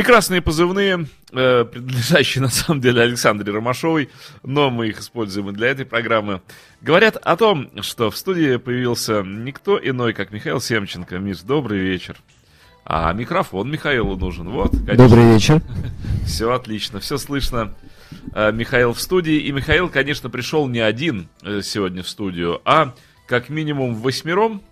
Прекрасные позывные, э, принадлежащие на самом деле Александре Ромашовой, но мы их используем и для этой программы. Говорят о том, что в студии появился никто иной, как Михаил Семченко. Миш, добрый вечер. А микрофон Михаилу нужен. Вот, конечно. Добрый вечер. Все отлично, все слышно. Э, Михаил в студии. И Михаил, конечно, пришел не один э, сегодня в студию, а как минимум восьмером.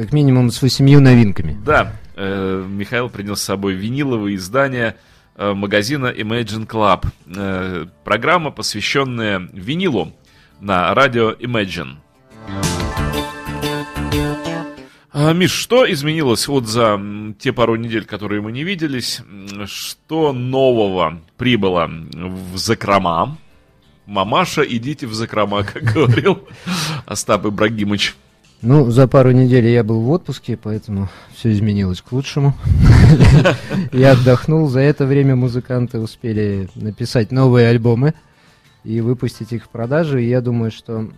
Как минимум с восемью новинками. Да, э, Михаил принес с собой виниловые издания э, магазина Imagine Club. Э, программа, посвященная винилу на радио Imagine. А, Миш, что изменилось вот за те пару недель, которые мы не виделись? Что нового прибыло в закрома? Мамаша, идите в закрома, как говорил Остап Ибрагимович. Ну, за пару недель я был в отпуске, поэтому все изменилось к лучшему. Я отдохнул. За это время музыканты успели написать новые альбомы и выпустить их в продажу. И я думаю, что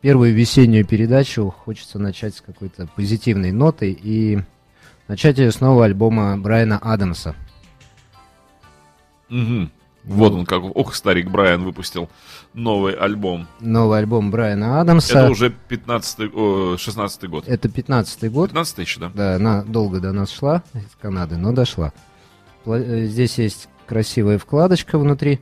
первую весеннюю передачу хочется начать с какой-то позитивной ноты и начать ее с нового альбома Брайана Адамса. Вот он как, ох, старик Брайан выпустил новый альбом. Новый альбом Брайана Адамса. Это уже 15 о, 16 год. Это 15-й год. 15 еще, да? Да, она долго до нас шла из Канады, но дошла. Э, Здесь есть красивая вкладочка внутри.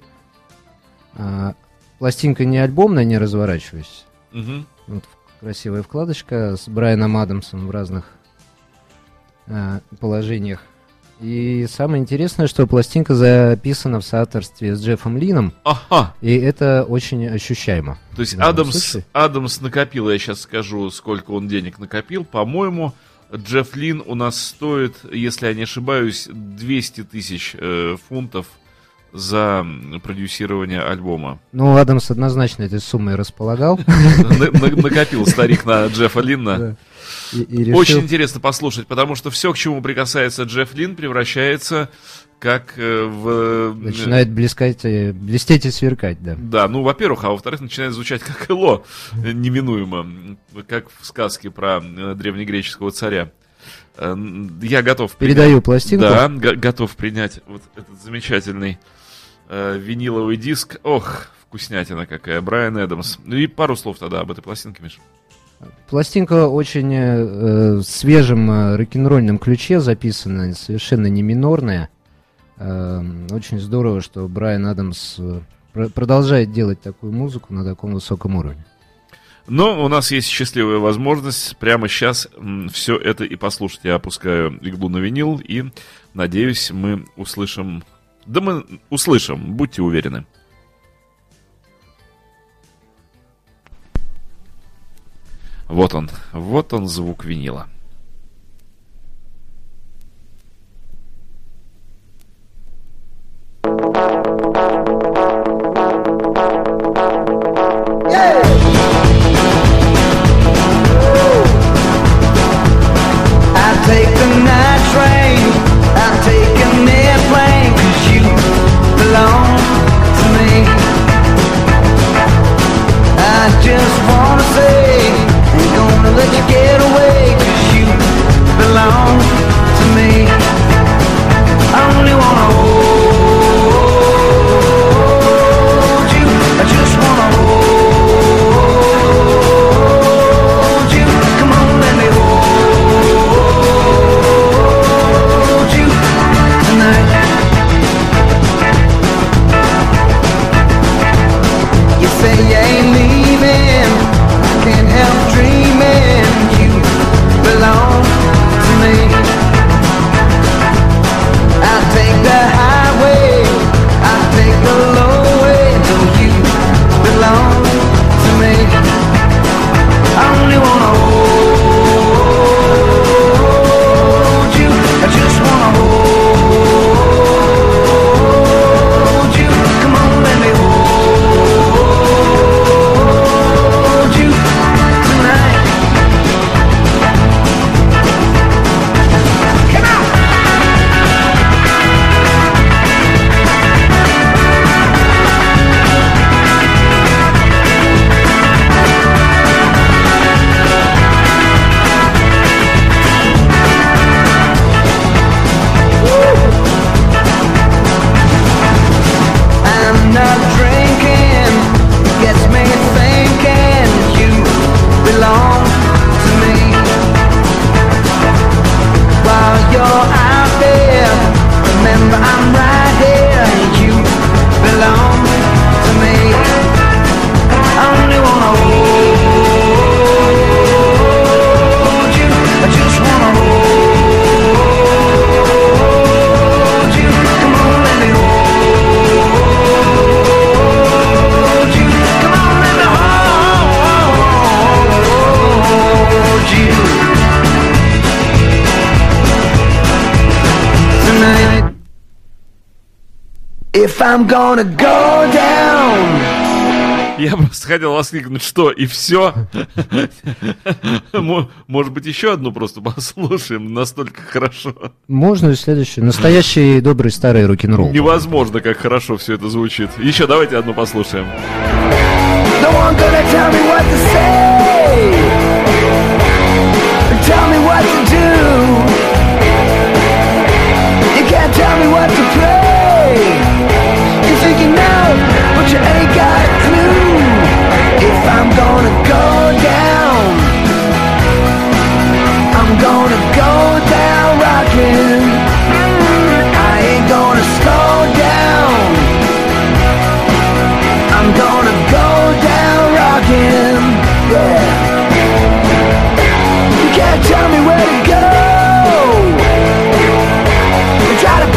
А, Пластинка не альбомная, не разворачиваюсь. Мгм. Вот красивая вкладочка с Брайаном Адамсом в разных а, положениях. И самое интересное, что пластинка записана в соавторстве с Джеффом Лином, Ага, и это очень ощущаемо. то есть Адамс, случае. Адамс накопил, я сейчас скажу, сколько он денег накопил. По-моему, Джефф Лин у нас стоит, если я не ошибаюсь, 200 тысяч э, фунтов за продюсирование альбома. Ну, Адамс однозначно этой суммой располагал. На- на- Накопил старик на Джеффа Линна. Очень интересно послушать, потому что все, к чему прикасается Джефф Лин, превращается как э, в... Начинает блескать, э, блестеть и сверкать, да. Да, ну, во-первых, а во-вторых, начинает звучать как Эло, э, неминуемо, как в сказке про э, древнегреческого царя. Э, Я готов принять- Передаю пластинку. Да, го- готов принять вот этот замечательный э, виниловый диск. Ох, вкуснятина какая, Брайан Эдамс. Ну и пару слов тогда об этой пластинке, Миш. Пластинка очень э, свежем э, рок-н-ролльном ключе записана, совершенно не минорная. Э, очень здорово, что Брайан Адамс э, пр- продолжает делать такую музыку на таком высоком уровне. Но у нас есть счастливая возможность прямо сейчас все это и послушать. Я опускаю иглу на винил и, надеюсь, мы услышим... Да мы услышим, будьте уверены. Вот он, вот он звук винила. If I'm gonna go down. Я просто хотел воскликнуть, что и все. Может быть, еще одну просто послушаем, настолько хорошо. Можно и следующее. Настоящий добрый старый рок-н-ролл. Невозможно, как хорошо все это звучит. Еще давайте одну послушаем. No one gonna tell me what to say. Tell me what to do. You can't tell me what to pray. Got a clue. If I'm gonna go down, I'm gonna go down. I ain't gonna slow down. I'm gonna go down. Yeah. You can't tell me where to go. Try to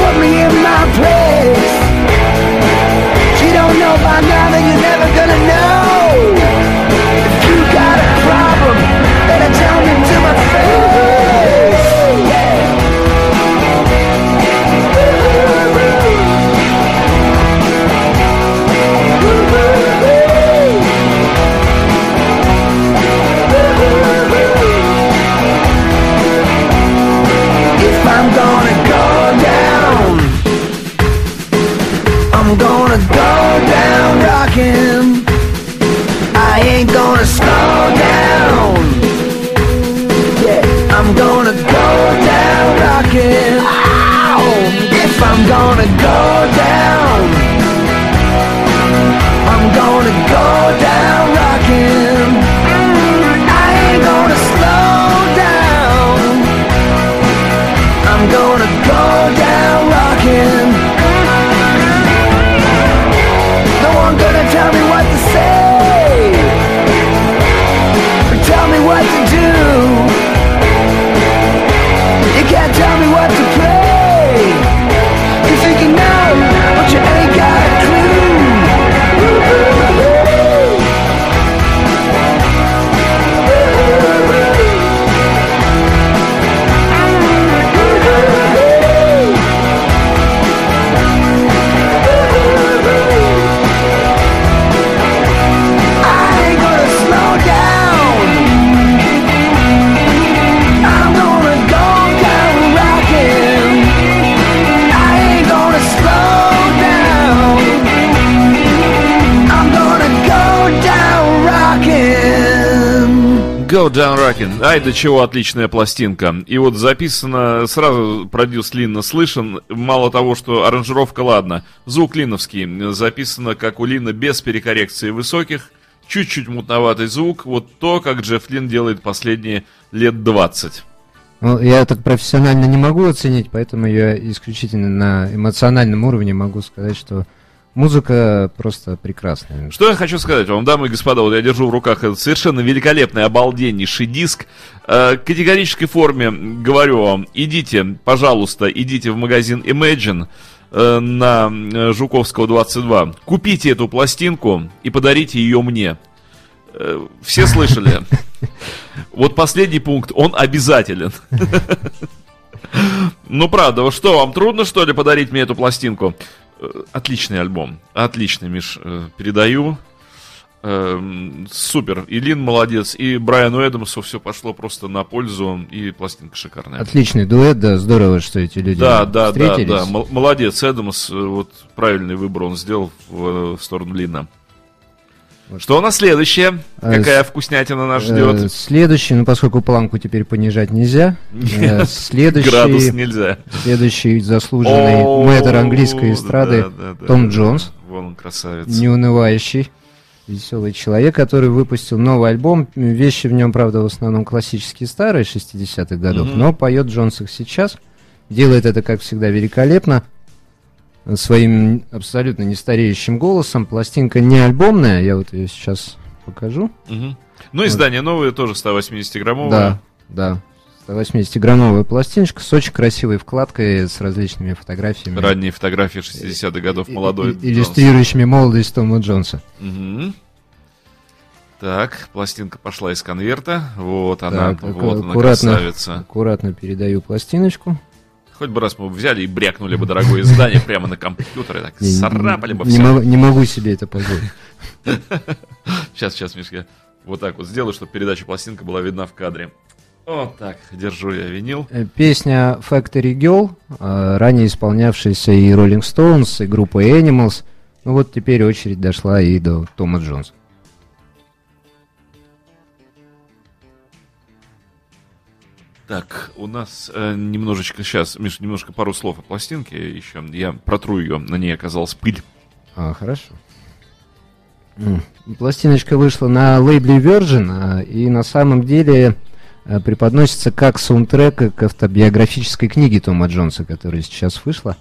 Rockin'. Ай, до чего отличная пластинка. И вот записано, сразу продюс Линна слышен. Мало того, что аранжировка, ладно. Звук линовский. Записано, как у Лина, без перекоррекции высоких. Чуть-чуть мутноватый звук. Вот то, как Джефф Лин делает последние лет 20. Ну, я так профессионально не могу оценить, поэтому я исключительно на эмоциональном уровне могу сказать, что музыка просто прекрасная. Что я хочу сказать вам, дамы и господа, вот я держу в руках этот совершенно великолепный, обалденнейший диск. Э, в категорической форме говорю вам, идите, пожалуйста, идите в магазин Imagine э, на э, Жуковского 22. Купите эту пластинку и подарите ее мне. Э, Все слышали? Вот последний пункт, он обязателен. Ну, правда, что, вам трудно, что ли, подарить мне эту пластинку? Э, Отличный альбом. Отличный, Миш, э, передаю. Эм, Супер. И Лин молодец, и Брайану Эдамсу все пошло просто на пользу, и пластинка шикарная. Отличный дуэт, да, здорово, что эти люди Да, да, да, встретились. да. Мол- Молодец, Эдамс, э, вот правильный выбор он сделал в, в сторону Лина. Что у нас следующее? Э, Какая вкуснятина нас Э, ждет? Следующий, ну поскольку планку теперь понижать нельзя, э, следующий, Градус нельзя. следующий заслуженный О, мэтр английской эстрады да, да, да, Том да. Джонс, Вон он красавец. неунывающий, веселый человек, который выпустил новый альбом. Вещи в нем, правда, в основном классические старые, 60-х годов, Мгм. но поет Джонс их сейчас. Делает это, как всегда, великолепно. Своим абсолютно нестареющим голосом. Пластинка не альбомная, я вот ее сейчас покажу. Мгм. Ну, издание новое, тоже 180-граммовое. Да, да. 180-граммовая пластиночка с очень красивой вкладкой, с различными фотографиями. Ранние фотографии 60-х годов молодой. И- и- Иллюстрирующими молодость Тома Джонса. Джонс. Мгм. Так, пластинка пошла из конверта. Вот она, Так, вот она, аккуратно, красавица. аккуратно передаю пластиночку. Хоть бы раз мы взяли и брякнули бы дорогое издание прямо на компьютере, так царапали бы все. не могу себе это позволить. Сейчас, сейчас, Мишка, вот так вот сделаю, чтобы передача пластинка была видна в кадре. Вот так, держу я винил. Э, Песня Factory Girl, э, ранее исполнявшаяся и Rolling Stones, и группой Animals. Ну вот теперь очередь дошла и до Тома Джонса. Так, у нас э, немножечко сейчас, Миш, немножко пару слов о пластинке еще. Я протру ее, на ней оказалась пыль. А, хорошо. Пластиночка вышла на лейбле Virgin, а, и на самом деле э, преподносится как саундтрек к автобиографической книге Тома Джонса, которая сейчас вышла.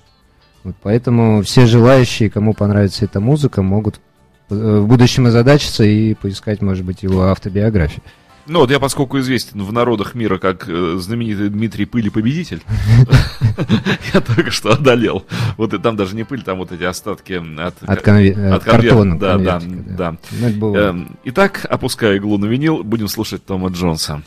Вот поэтому все желающие, кому понравится эта музыка, могут э, в будущем озадачиться и поискать, может быть, его автобиографию. Ну вот я, поскольку известен в народах мира как э, знаменитый Дмитрий Пыли победитель, я только что одолел. Вот и там даже не пыль, там вот эти остатки от, конверта. картона. Да, да, да. Ну. Эм, Итак, опуская иглу на винил, будем слушать Тома Джонса.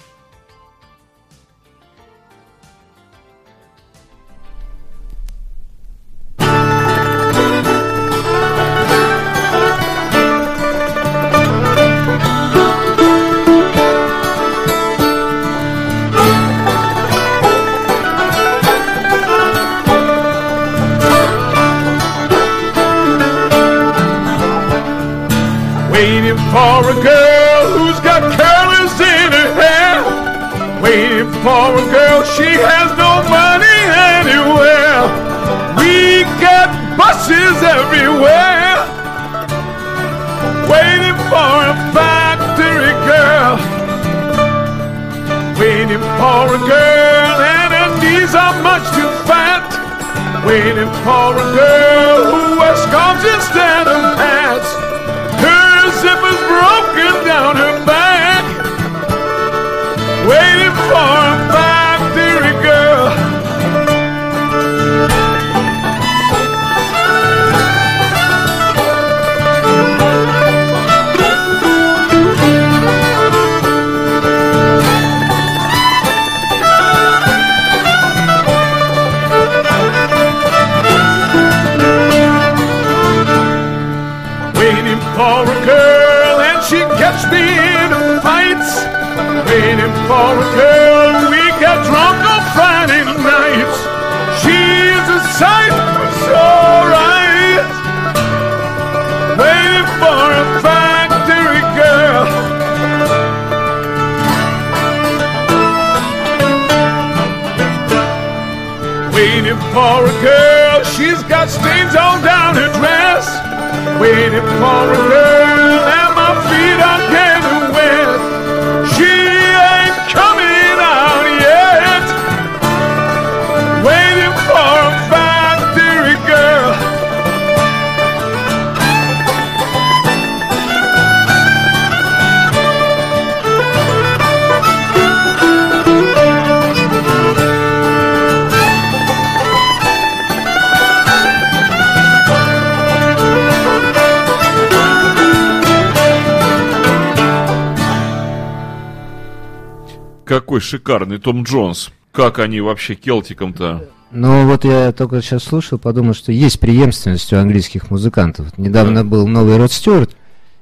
Какой шикарный Том Джонс. Как они вообще келтиком-то? Ну вот я только сейчас слушал, подумал, что есть преемственность у английских музыкантов. Недавно был новый Род Стюарт,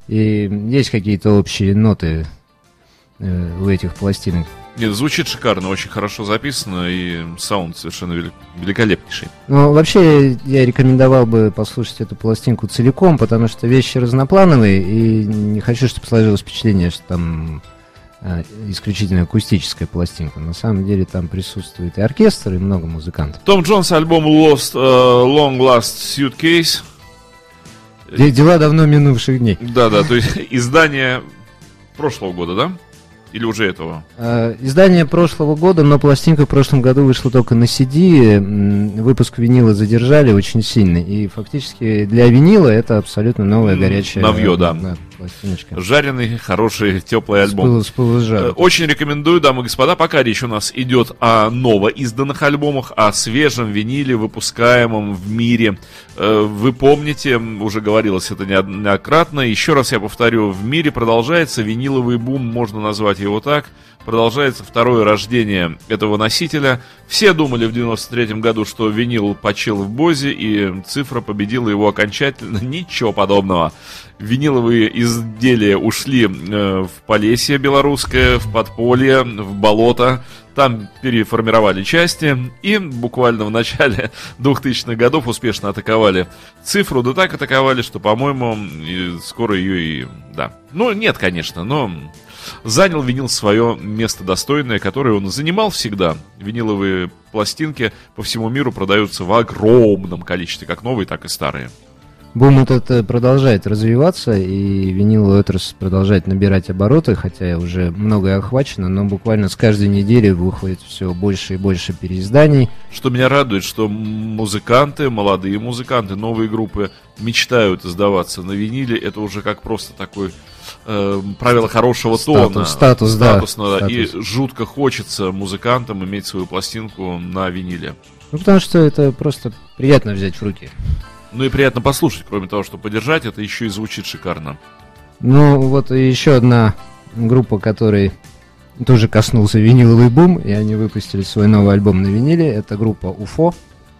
и есть какие-то общие ноты э, у этих пластинок. Нет, звучит шикарно, очень хорошо записано, и саунд совершенно вели- великолепнейший. Ну, вообще, я рекомендовал бы послушать эту пластинку целиком, потому что вещи разноплановые, и не хочу, чтобы сложилось впечатление, что там исключительно акустическая пластинка. На самом деле там присутствует и оркестр, и много музыкантов. Том Джонс, альбом Lost, э, Long Last Suitcase. Де- Дела давно минувших дней. Да-да, то есть издание прошлого года, да? Или уже этого? Э, Издание прошлого года, но пластинка в прошлом году вышла только на CD. Выпуск винила задержали очень сильно. И фактически для винила это абсолютно новая горячая... новье, да. Пластиночка. Жареный, хороший, теплый альбом. с пылу с. Э, Очень рекомендую, дамы и господа, пока речь у нас идет о новоизданных альбомах, о свежем виниле, выпускаемом в мире. Э, Вы помните, уже говорилось это неоднократно, еще раз я повторю, в мире продолжается виниловый бум, можно назвать его так, продолжается второе рождение этого носителя. Все думали в 93 году, что винил почил в Бозе, и цифра победила его окончательно. Ничего подобного. Виниловые изделия ушли э, в Полесье белорусское, в подполье, в болото. Там переформировали части и буквально в начале 2000-х годов успешно атаковали цифру. Да так атаковали, что, по-моему, скоро ее и... Да. Ну, нет, конечно, но занял винил свое место достойное, которое он занимал всегда. Виниловые пластинки по всему миру продаются в огромном количестве, как новые, так и старые. Бум этот э, продолжает развиваться, и виниловая отрасль продолжает набирать обороты, хотя уже многое охвачено, но буквально с каждой недели выходит все больше и больше переизданий. Что меня радует, что музыканты, молодые музыканты, новые группы мечтают издаваться на виниле. Это уже как просто такой э, правило хорошего Статус, тона. статус, да, Статусно, да. И статус. жутко хочется музыкантам иметь свою пластинку на виниле. Ну, потому что это просто приятно взять в руки. Ну и приятно послушать, кроме того, что подержать, это еще и звучит шикарно. Ну, вот еще одна группа, которой тоже коснулся виниловый бум, и они выпустили свой новый альбом на виниле. Это группа Уфо.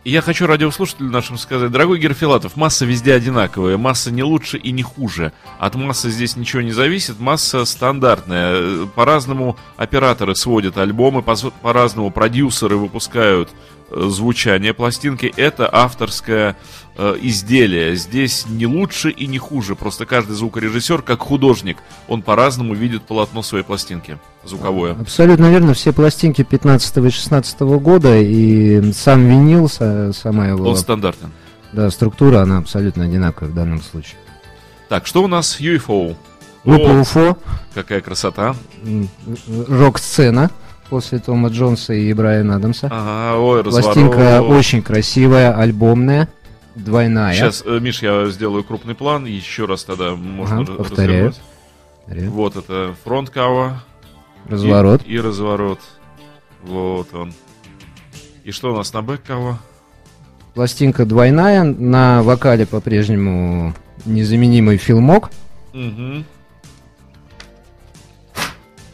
И я хочу радиослушателям нашим сказать, дорогой Герфилатов, масса везде одинаковая, масса не лучше и не хуже. От массы здесь ничего не зависит, масса стандартная. По-разному операторы сводят альбомы, по- по-разному продюсеры выпускают звучание пластинки. Это авторское э, изделие. Здесь не лучше и не хуже. Просто каждый звукорежиссер, как художник, он по-разному видит полотно своей пластинки звуковое. Абсолютно верно, все пластинки 15 и 16 года, и сам винил, са- сама его Он стандартен. да, структура, она абсолютно одинаковая в данном случае. Так, что у нас UFO? Группа Уфо, какая красота. рок-сцена после Тома Джонса и Брайана Адамса. Ага, ой, Пластинка очень красивая, альбомная, двойная. Сейчас, э, Миш, я сделаю крупный план, еще раз тогда можно Ага, повторяю. развернуть. Вот это фронт кава. Разворот. И, и разворот. Вот он. И что у нас на бэк кава? Пластинка двойная, на вокале по-прежнему незаменимый филмок. Мгм.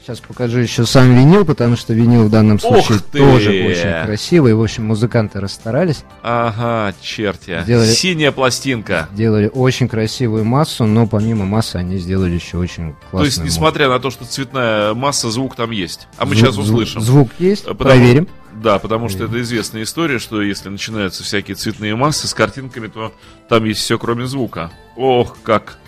Сейчас покажу еще сам винил, потому что винил в данном случае ты! тоже очень красивый. В общем, музыканты расстарались, Ага, черти. Сделали- Синяя пластинка. сделали очень красивую массу, но помимо массы они сделали еще очень классную То есть, несмотря на то, что цветная масса, звук там есть. А мы Звук- сейчас звук- услышим. Звук есть, Э, потому- проверим. Да, потому что это известная история, что если начинаются всякие цветные массы с картинками, то там есть все, кроме звука. Ох, как.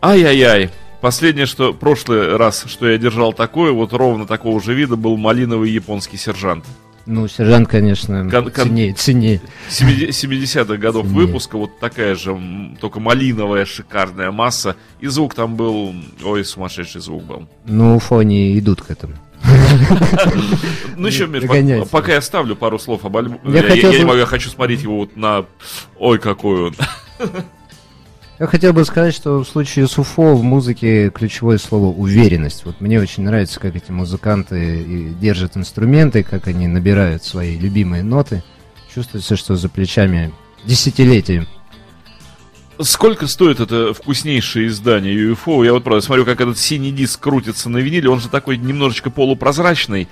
Ай-яй-яй. Последнее, что прошлый раз, что я держал такое, вот ровно такого же вида, был малиновый японский сержант. Ну, сержант, конечно, Кон- кон- ценнее, ценнее. 70-х годов Ценнее. выпуска, вот такая же, только малиновая шикарная масса. И звук там был, ой, сумасшедший звук был. Ну, Уфо они идут к этому. Ну еще, Миш, пока я ставлю пару слов об альбоме. Я не могу, я хочу смотреть его вот на... Ой, какой он. Я хотел бы сказать, что в случае с Уфо в музыке ключевое слово уверенность. Вот мне очень нравится, как эти музыканты и держат инструменты, как они набирают свои любимые ноты. Чувствуется, что за плечами десятилетия. Сколько стоит это вкуснейшее издание UFO? Я вот правда смотрю, как этот синий диск крутится на виниле. Он же такой немножечко полупрозрачный.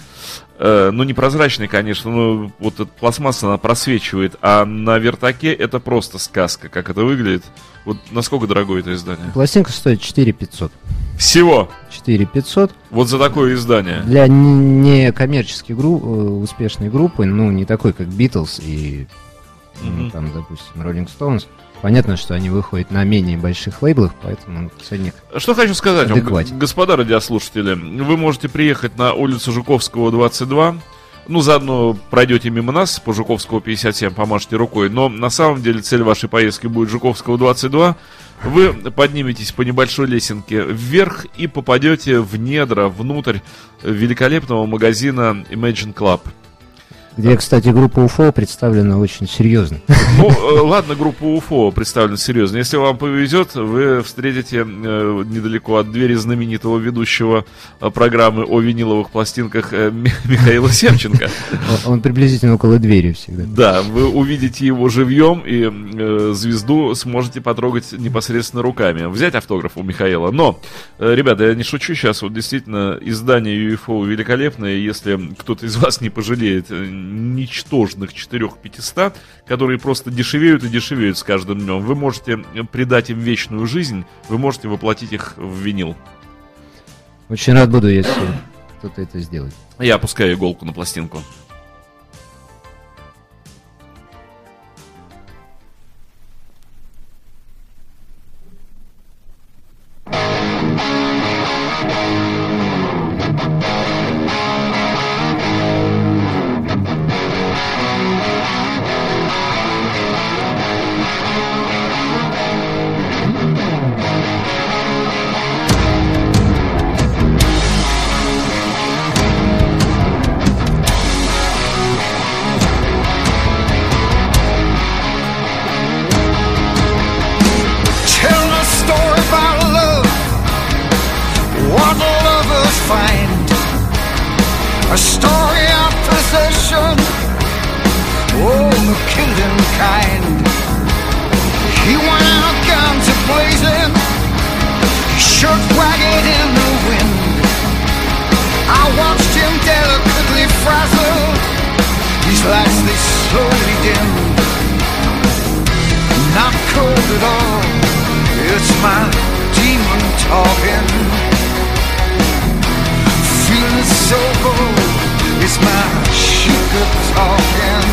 Э, ну, не прозрачный, конечно, но вот эта пластмасса, она просвечивает. А на вертаке это просто сказка, как это выглядит. Вот насколько дорогое это издание? Пластинка стоит 4 500. Всего! 4 500. Вот за такое издание. Для н- некоммерческой гру- э, успешной группы, ну, не такой, как Beatles и, ну, Мгм. там, допустим, Rolling Stones, понятно, что они выходят на менее больших лейблах, поэтому ценник Что хочу сказать вам, Адекватен. господа радиослушатели. Вы можете приехать на улицу Жуковского, 22. Ну, заодно пройдете мимо нас по Жуковского 57, помашете рукой. Но на самом деле цель вашей поездки будет Жуковского 22. Вы подниметесь по небольшой лесенке вверх и попадете в недра, внутрь великолепного магазина Imagine Club. Где, кстати, группа УФО представлена очень серьезно. Ну, э, ладно, группа УФО представлена серьезно. Если вам повезет, вы встретите э, недалеко от двери знаменитого ведущего э, программы о виниловых пластинках Ми- Михаила Семченко. Он приблизительно около двери всегда. Да, вы увидите его живьем и звезду сможете потрогать непосредственно руками. Взять автограф у Михаила. Но, ребята, я не шучу сейчас. Вот действительно, издание UFO великолепное. Если кто-то из вас не пожалеет ничтожных 4-500, которые просто дешевеют и дешевеют с каждым днем, вы можете придать им вечную жизнь, вы можете воплотить их в винил. Очень рад буду, если кто-то это сделает. Я опускаю иголку на пластинку. A story of possession. Oh, the killing kind. He went out guns a blazing. Shirt wagging in the wind. I watched him delicately frazzle. His lights they slowly dimmed not cold at all. It's my demon talking. Feeling so cold. It's my sugar talking.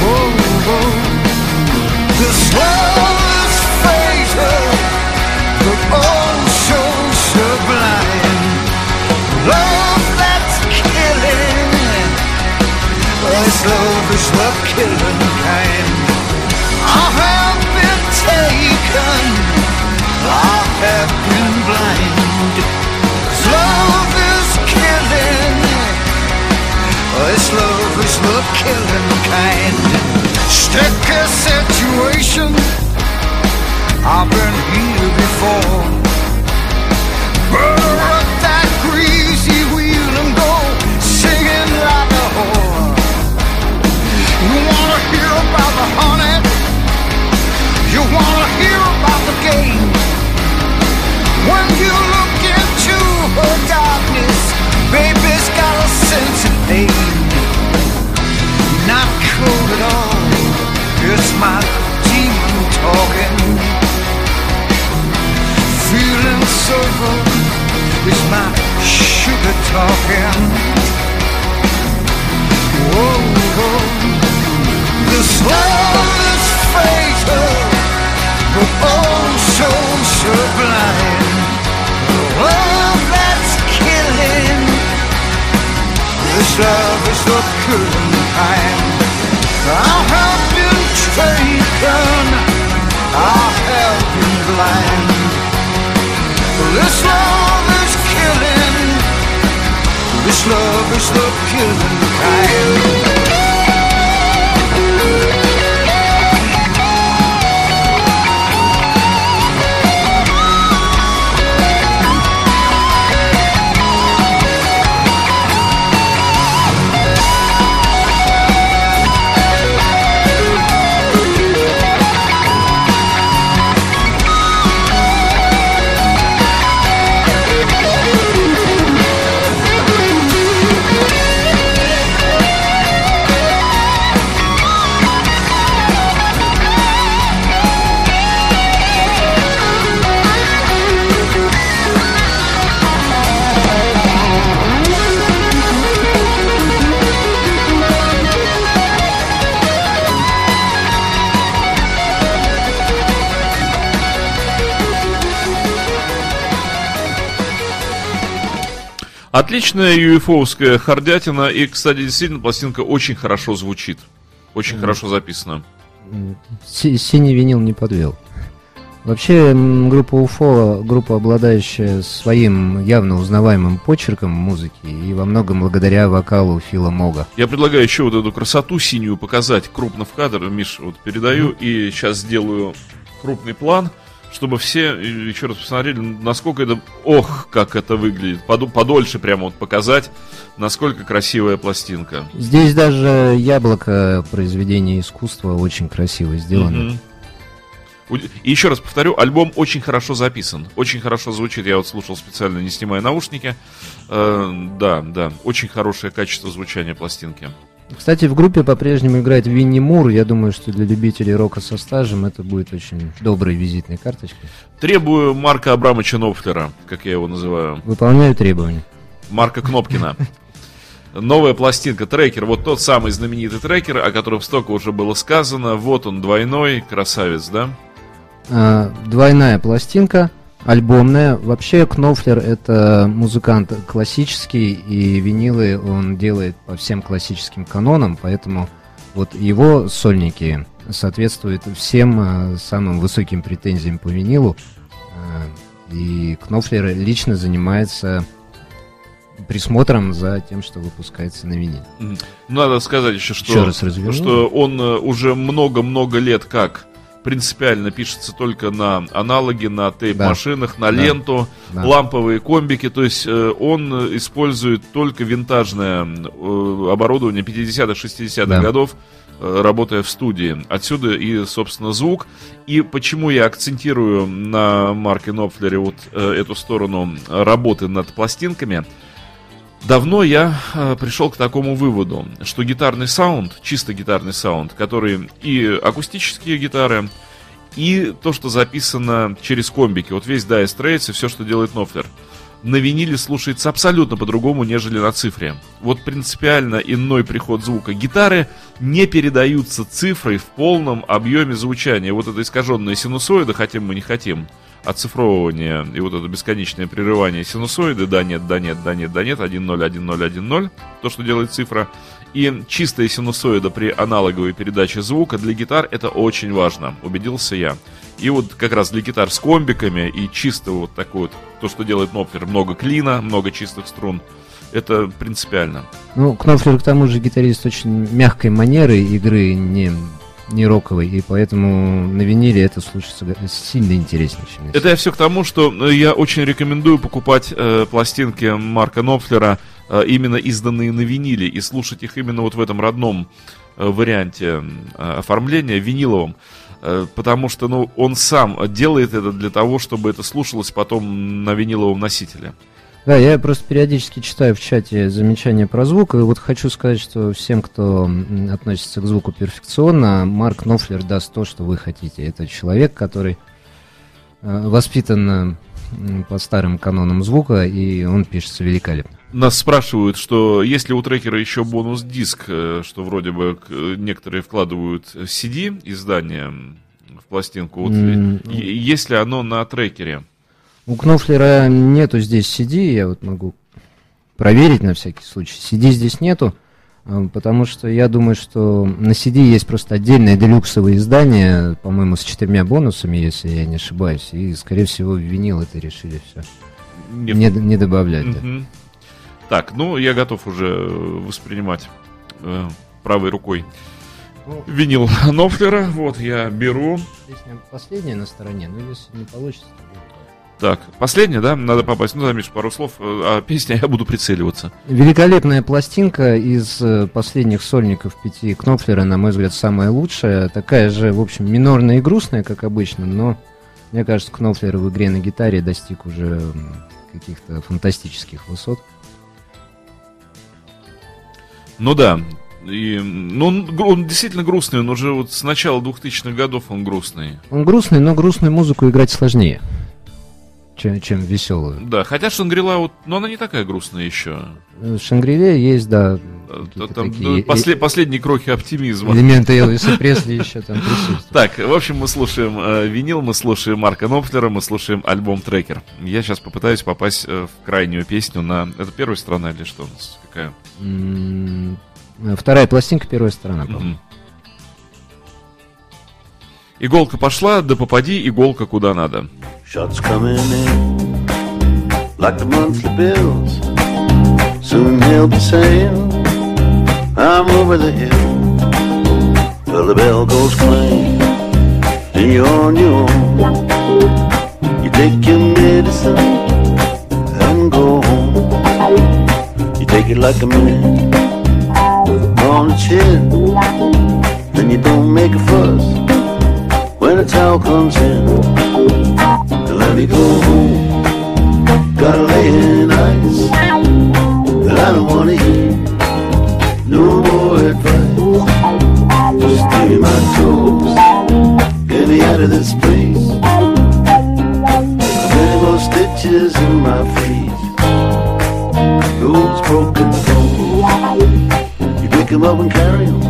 Whoa, whoa. This love is fatal, but oh so sublime. Love that's killing. This love is the killing kind. I have been taken. I is the killing kind. I have been taken. I have been blind. This love is killing. This love is the killing kind. Отличная юэфоуская хардятина. И, кстати, действительно, пластинка очень хорошо звучит. Очень хорошо записана. Синий винил не подвел. Вообще, группа УФО, группа, обладающая своим явно узнаваемым почерком музыки, и во многом благодаря вокалу Фила Мога. Я предлагаю еще вот эту красоту синюю показать крупно в кадр. Миш, вот передаю и сейчас сделаю крупный план, чтобы все еще раз посмотрели, насколько это... Ох, как это выглядит. Подольше прямо вот показать, насколько красивая пластинка. Здесь даже яблоко произведения искусства очень красиво сделано. Уд- И еще раз повторю, альбом очень хорошо записан, очень хорошо звучит. Я вот слушал специально, не снимая наушники. Э, да, да, очень хорошее качество звучания пластинки. Кстати, в группе по-прежнему играет Винни Мур. Я думаю, что для любителей рока со стажем это будет очень доброй визитной карточкой. Требую Марка Абрамовича Нопфлера, как я его называю. Выполняю требования. Марка Кнопкина. Новая пластинка, трекер, вот тот самый знаменитый трекер, о котором столько уже было сказано. Вот он, двойной, красавец, да? А, двойная пластинка, альбомная. Вообще Кнофлер это музыкант классический, и винилы он делает по всем классическим канонам, поэтому вот его сольники соответствуют всем а, самым высоким претензиям по винилу. А, и Кнофлер лично занимается присмотром за тем, что выпускается на виниле. Мгм. Надо сказать еще, что, Еще раз разверну. что он э, уже много-много лет как принципиально пишется только на аналоги, на тейп-машинах, на Да. ленту, Да. ламповые комбики. То есть э, он использует только винтажное э, оборудование 50-х, 60-х Да. годов, э, работая в студии. Отсюда и, собственно, звук. И почему я акцентирую на Марке Нопфлере вот эту сторону работы над пластинками – Давно я э, пришел к такому выводу, что гитарный саунд, чисто гитарный саунд, который и акустические гитары, и то, что записано через комбики, вот весь Dire Straits и все, что делает Нофлер, на виниле слушается абсолютно по-другому, нежели на цифре. Вот принципиально иной приход звука. Гитары не передаются цифрой в полном объеме звучания. Вот это искаженная синусоида, хотим мы не хотим, оцифровывание и вот это бесконечное прерывание синусоиды, да, нет, да, нет, да, нет, да, нет, 1, 0, 1, 0, 1, 0, то, что делает цифра, и чистая синусоида при аналоговой передаче звука для гитар это очень важно, убедился я. И вот как раз для гитар с комбиками и чисто вот такой вот, то, что делает Нопфер, много клина, много чистых струн, это принципиально. Ну, Кнофлер, к тому же, гитарист очень мягкой манеры игры, не, не роковой, и поэтому на виниле это слушается сильно интереснее, чем Это я все к тому, что э, я очень рекомендую покупать э, пластинки Марка Нопфлера, э, именно изданные на виниле, и слушать их именно вот в этом родном э, варианте э, оформления, виниловом. Э, Потому что ну, он сам делает это для того, чтобы это слушалось потом на виниловом носителе. Да, я просто периодически читаю в чате замечания про звук, и вот хочу сказать, что всем, кто относится к звуку перфекционно, Марк Нофлер даст то, что вы хотите. Это человек, который э, воспитан э, по старым канонам звука, и он пишется великолепно. Нас спрашивают, что есть ли у трекера еще бонус-диск, э, что вроде бы некоторые вкладывают CD издание в пластинку. Вот, е- есть ли оно на трекере? У Кнофлера нету здесь CD, я вот могу проверить на всякий случай. CD здесь нету, э, потому что я думаю, что на CD есть просто отдельное делюксовое издание, по-моему, с четырьмя бонусами, если я не ошибаюсь, и, скорее всего, винил это решили все. Не Не, не добавлять. да. Мгм. Так, ну я готов уже э, воспринимать э, правой рукой Ну. винил Нофлера. Вот я беру. Песня последняя на стороне, но если не получится, то. Так, последняя, да? Надо попасть. Ну, да, Миш, пару слов. э, А песня я буду прицеливаться. Великолепная пластинка из э, последних сольников пяти Кнопфлера, на мой взгляд, самая лучшая. Такая же, в общем, минорная и грустная, как обычно, но мне кажется, Кнопфлер в игре на гитаре достиг уже каких-то фантастических высот. Ну да. И, ну, он, он действительно грустный, он уже вот с начала 2000-х годов он грустный. Он грустный, но грустную музыку играть сложнее, чем, чем веселую. Да, хотя Шангрила, вот, но она не такая грустная еще. В Шангриле есть, да, Э, Там такие э, после- последние крохи оптимизма. элементы Элвиса Пресли еще там присутствуют. Так, в общем, мы слушаем э, винил, мы слушаем Марка Нопфлера, мы слушаем альбом Трекер. Я сейчас попытаюсь попасть э, в крайнюю песню на... Это первая страна или что у нас? Какая? М, Вторая пластинка, первая сторона, по-моему. Иголка пошла, да попади иголка куда надо. Shots coming in like the monthly bills. Soon he'll be saying, I'm over the hill. Well, the bell goes clang, and you're on your own. You take your medicine and go home. You take it like a man on the chin. Then you don't make a fuss when the towel comes in. Let me go home. Gotta lay in ice. But I don't wanna hear no more advice. Just give me my toes. Get me out of this place. Many more stitches in my face. Those broken bones. You pick 'em up and carry 'em.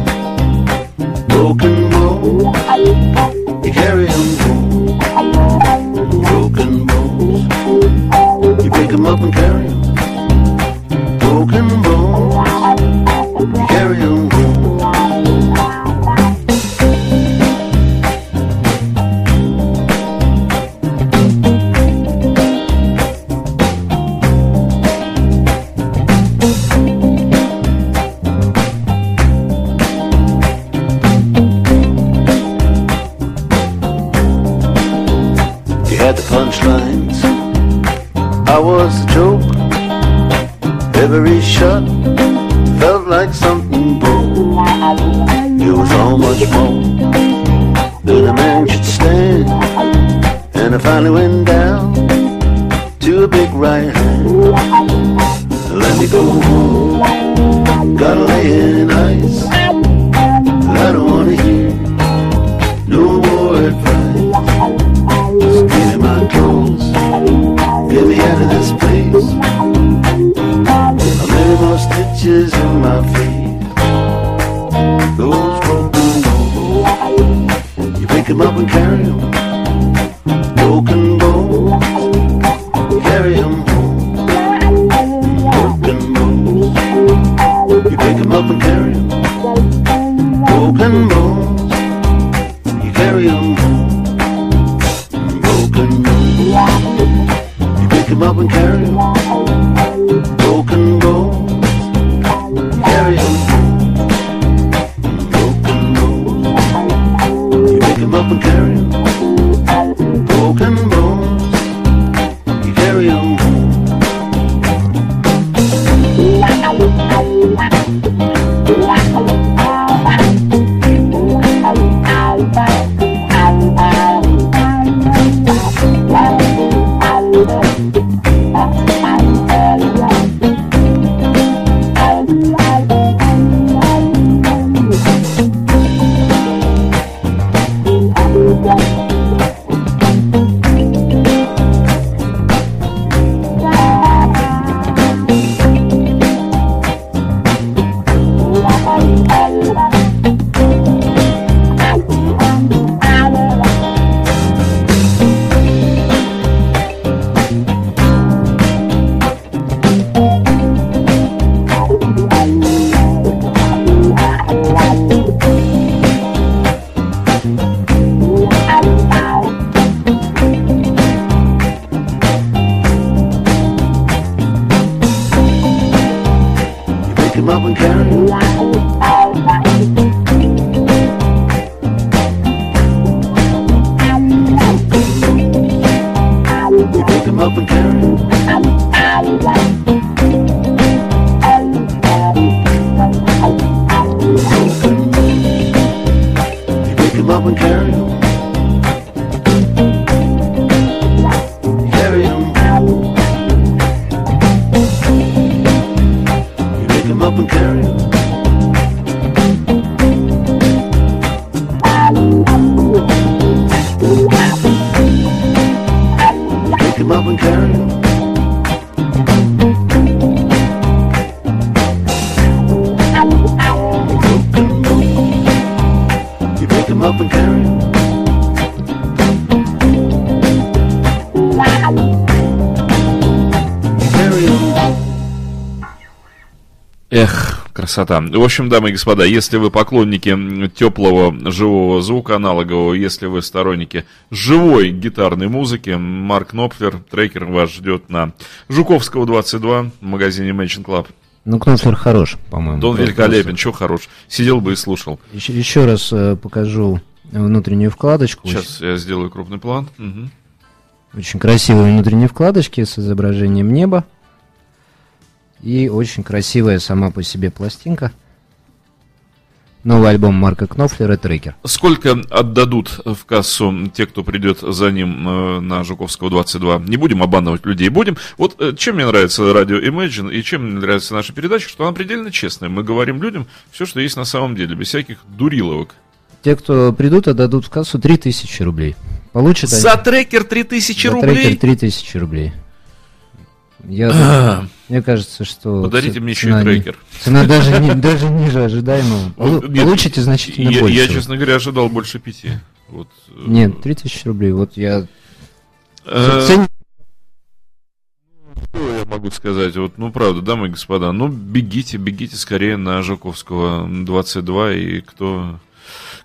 Broken bones. You carry 'em home. Up and carry Broken, you pick him up and carry him. Красота. В общем, дамы и господа, если вы поклонники теплого живого звука аналогового, если вы сторонники живой гитарной музыки, Марк Нопфлер, трекер вас ждет на Жуковского 22 в магазине Mansion Club. Ну, Кнофлер хорош, по-моему. Да он великолепен, что хорош. Сидел бы и слушал. Еще, еще раз э, покажу внутреннюю вкладочку. Сейчас я сделаю крупный план. Мгм. Очень красивые внутренние вкладочки с изображением неба. И очень красивая сама по себе пластинка. Новый альбом Марка Кнофлера «Трекер». Сколько отдадут в кассу те, кто придет за ним э, на Жуковского 22? Не будем обманывать людей, будем. Вот э, чем мне нравится радио Imagine и чем мне нравится наша передача, что она предельно честная. Мы говорим людям все, что есть на самом деле, без всяких дуриловок. Те, кто придут, отдадут в кассу 3000 рублей. Получат они- За трекер 3000 за рублей? трекер 3000 рублей. Я, мне кажется, что... Подарите мне еще и трекер. Цена даже, не- даже ниже ожидаемого. Нет, Получите значительно я, больше. Я, честно говоря, ожидал больше пяти. Вот, э, Нет, 3000 рублей. Вот я... э, цен- Что я могу сказать? Вот, ну, правда, дамы и господа, ну, бегите, бегите скорее на Жуковского 22, и кто...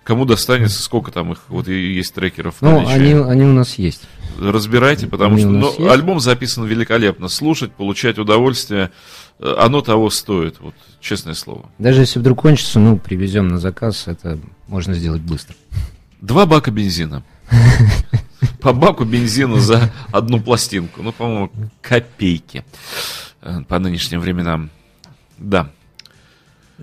Кому достанется, сколько там их, вот и есть трекеров в Ну, они, они у нас есть. Разбирайте, потому они что нас ну, есть. альбом записан великолепно. Слушать, получать удовольствие, э, оно того стоит, вот, честное слово. Даже если вдруг кончится, ну, привезем на заказ, это можно сделать быстро. Два бака бензина. По баку бензина за одну пластинку. Ну, по-моему, копейки э, по нынешним временам. Да.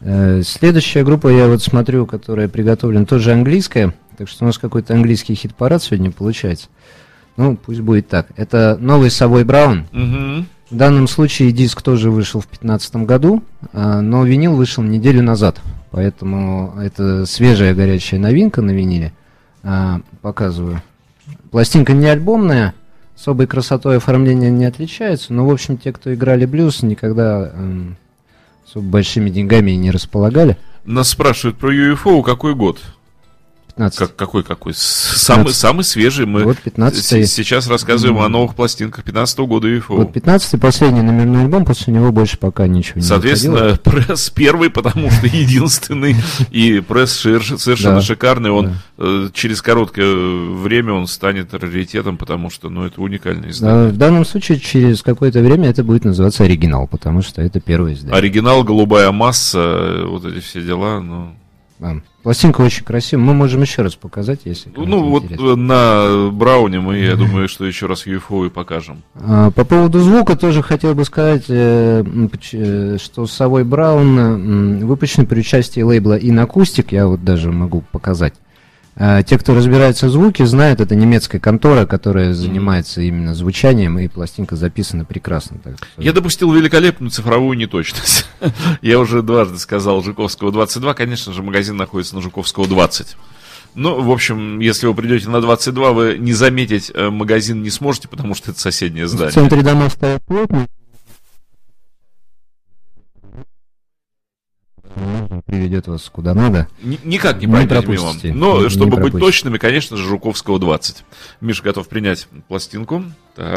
Э, Следующая группа, я вот смотрю, которая приготовлена, тоже английская. Так что у нас какой-то английский хит-парад сегодня получается. Ну, пусть будет так. Это новый Совой Браун. В данном случае диск тоже вышел в 2015 году, а, но винил вышел неделю назад. Поэтому это свежая горячая новинка на виниле. А, Показываю. Пластинка не альбомная, особой красотой оформления не отличается, но, в общем, те, кто играли блюз, никогда эм, особо большими деньгами не располагали. Нас спрашивают про UFO, какой год? 15. Как, какой, какой? С- Самый, 15. самый свежий. Мы Вот 15 с- сейчас рассказываем о новых пластинках 15 года UFO. Вот 15 последний номерной альбом, после него больше пока ничего не выходило. Соответственно, пресс первый, потому что единственный, и пресс совершенно шикарный. Он э, через короткое время он станет раритетом, потому что, ну, это уникальное издание. В данном случае через какое-то время это будет называться оригинал, потому что это первое издание. Оригинал, голубая масса, э, вот эти все дела, ну... Пластинка очень красивая. Мы можем еще раз показать, если Ну, вот интересно. э, на Брауне мы, я думаю, что еще раз UFO и покажем. А, По поводу звука тоже хотел бы сказать, э, э, что Совой Браун выпущен при участии лейбла Inacustic, я вот даже могу показать. А, Те, кто разбирается в звуке, знают, это немецкая контора, которая занимается именно звучанием, и пластинка записана прекрасно. так Я допустил великолепную цифровую неточность. Я уже дважды сказал Жуковского 22. Конечно же, магазин находится на Жуковского 20. Ну, в общем, если вы придете на 22, вы не заметить э, магазин не сможете, потому что это соседнее В здание. центре дома стоят плотно. Приведет вас куда надо. Ни- Никак не пройдете мимо. Но, Не- чтобы быть пропустите. точными, конечно же, Жуковского 20. Миша готов принять пластинку. Так.